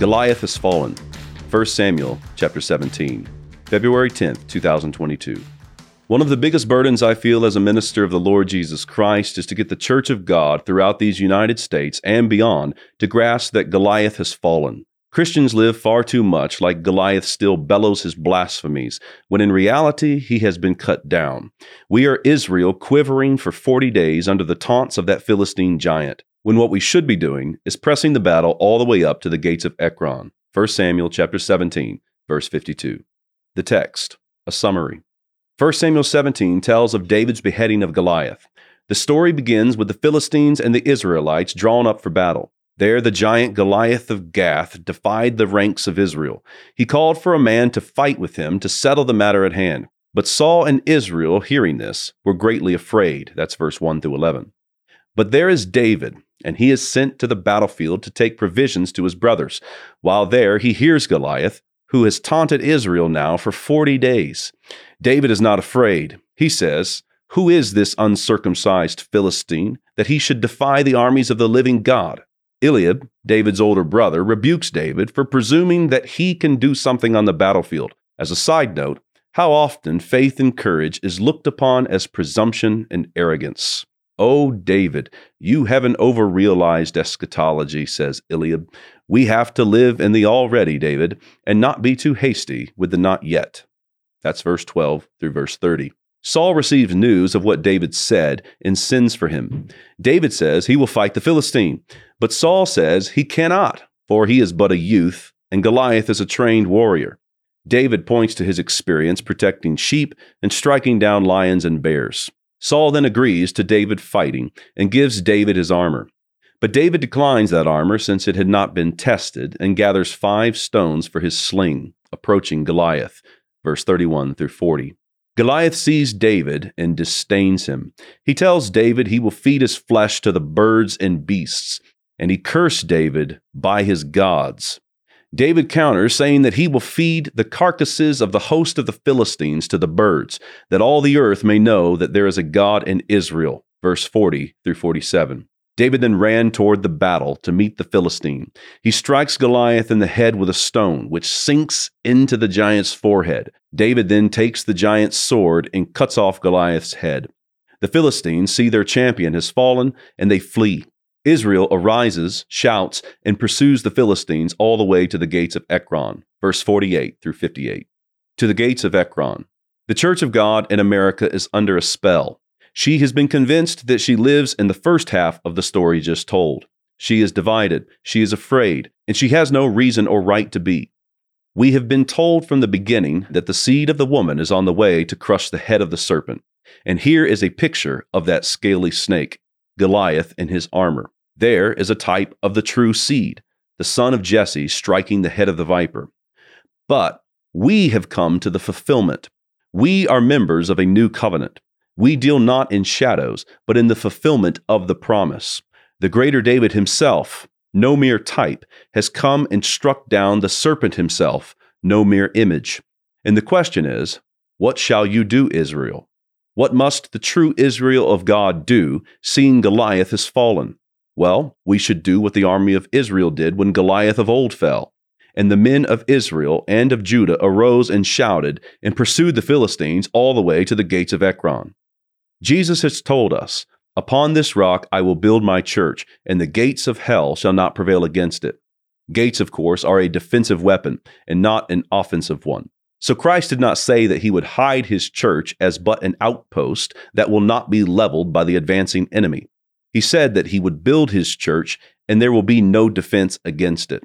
Goliath has fallen. 1 Samuel chapter 17, February 10th, 2022. One of the biggest burdens I feel as a minister of the Lord Jesus Christ is to get the Church of God throughout these United States and beyond to grasp that Goliath has fallen. Christians live far too much like Goliath still bellows his blasphemies, when in reality he has been cut down. We are Israel quivering for 40 days under the taunts of that Philistine giant, when what we should be doing is pressing the battle all the way up to the gates of Ekron. 1 Samuel chapter 17, verse 52. The text, a summary. 1 Samuel 17 tells of David's beheading of Goliath. The story begins with the Philistines and the Israelites drawn up for battle. There, the giant Goliath of Gath defied the ranks of Israel. He called for a man to fight with him to settle the matter at hand. But Saul and Israel, hearing this, were greatly afraid. That's verse 1 through 11. But there is David, and he is sent to the battlefield to take provisions to his brothers. While there, he hears Goliath, who has taunted Israel now for 40 days. David is not afraid. He says, Who is this uncircumcised Philistine that he should defy the armies of the living God? Eliab, David's older brother, rebukes David for presuming that he can do something on the battlefield. As a side note, how often faith and courage is looked upon as presumption and arrogance. Oh, David, you have an overrealized eschatology, says Eliab. We have to live in the already, David, and not be too hasty with the not yet. That's verse 12 through verse 30. Saul receives news of what David said and sends for him. David says he will fight the Philistine, but Saul says he cannot, for he is but a youth, and Goliath is a trained warrior. David points to his experience protecting sheep and striking down lions and bears. Saul then agrees to David fighting and gives David his armor. But David declines that armor since it had not been tested and gathers five stones for his sling, approaching Goliath. Verse 31 through 40. Goliath sees David and disdains him. He tells David he will feed his flesh to the birds and beasts, and he cursed David by his gods. David counters, saying that he will feed the carcasses of the host of the Philistines to the birds, that all the earth may know that there is a God in Israel. Verse 40 through 47. David then ran toward the battle to meet the Philistine. He strikes Goliath in the head with a stone, which sinks into the giant's forehead. David then takes the giant's sword and cuts off Goliath's head. The Philistines see their champion has fallen and they flee. Israel arises, shouts, and pursues the Philistines all the way to the gates of Ekron, verse 48 through 58. To the gates of Ekron. The Church of God in America is under a spell. She has been convinced that she lives in the first half of the story just told. She is divided, she is afraid, and she has no reason or right to be. We have been told from the beginning that the seed of the woman is on the way to crush the head of the serpent. And here is a picture of that scaly snake. Goliath in his armor. There is a type of the true seed, the son of Jesse striking the head of the viper. But we have come to the fulfillment. We are members of a new covenant. We deal not in shadows, but in the fulfillment of the promise. The greater David himself, no mere type, has come and struck down the serpent himself, no mere image. And the question is, what shall you do, Israel? What must the true Israel of God do, seeing Goliath has fallen? Well, we should do what the army of Israel did when Goliath of old fell. And the men of Israel and of Judah arose and shouted and pursued the Philistines all the way to the gates of Ekron. Jesus has told us, Upon this rock I will build my church, and the gates of hell shall not prevail against it. Gates, of course, are a defensive weapon and not an offensive one. So Christ did not say that he would hide his church as but an outpost that will not be leveled by the advancing enemy. He said that he would build his church and there will be no defense against it.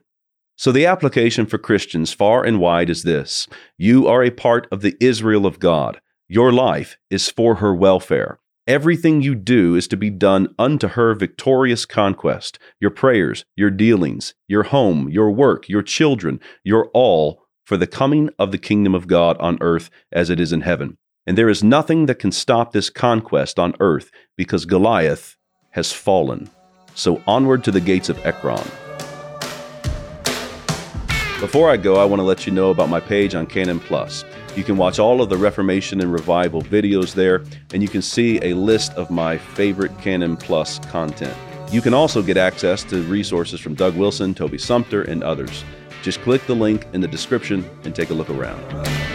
So the application for Christians far and wide is this You are a part of the Israel of God. Your life is for her welfare. Everything you do is to be done unto her victorious conquest. Your prayers, your dealings, your home, your work, your children, your all for the coming of the kingdom of God on earth as it is in heaven. And there is nothing that can stop this conquest on earth because Goliath has fallen. So onward to the gates of Ekron. Before I go, I want to let you know about my page on Canon Plus. You can watch all of the Reformation and Revival videos there, and you can see a list of my favorite Canon Plus content. You can also get access to resources from Doug Wilson, Toby Sumpter, and others. Just click the link in the description and take a look around.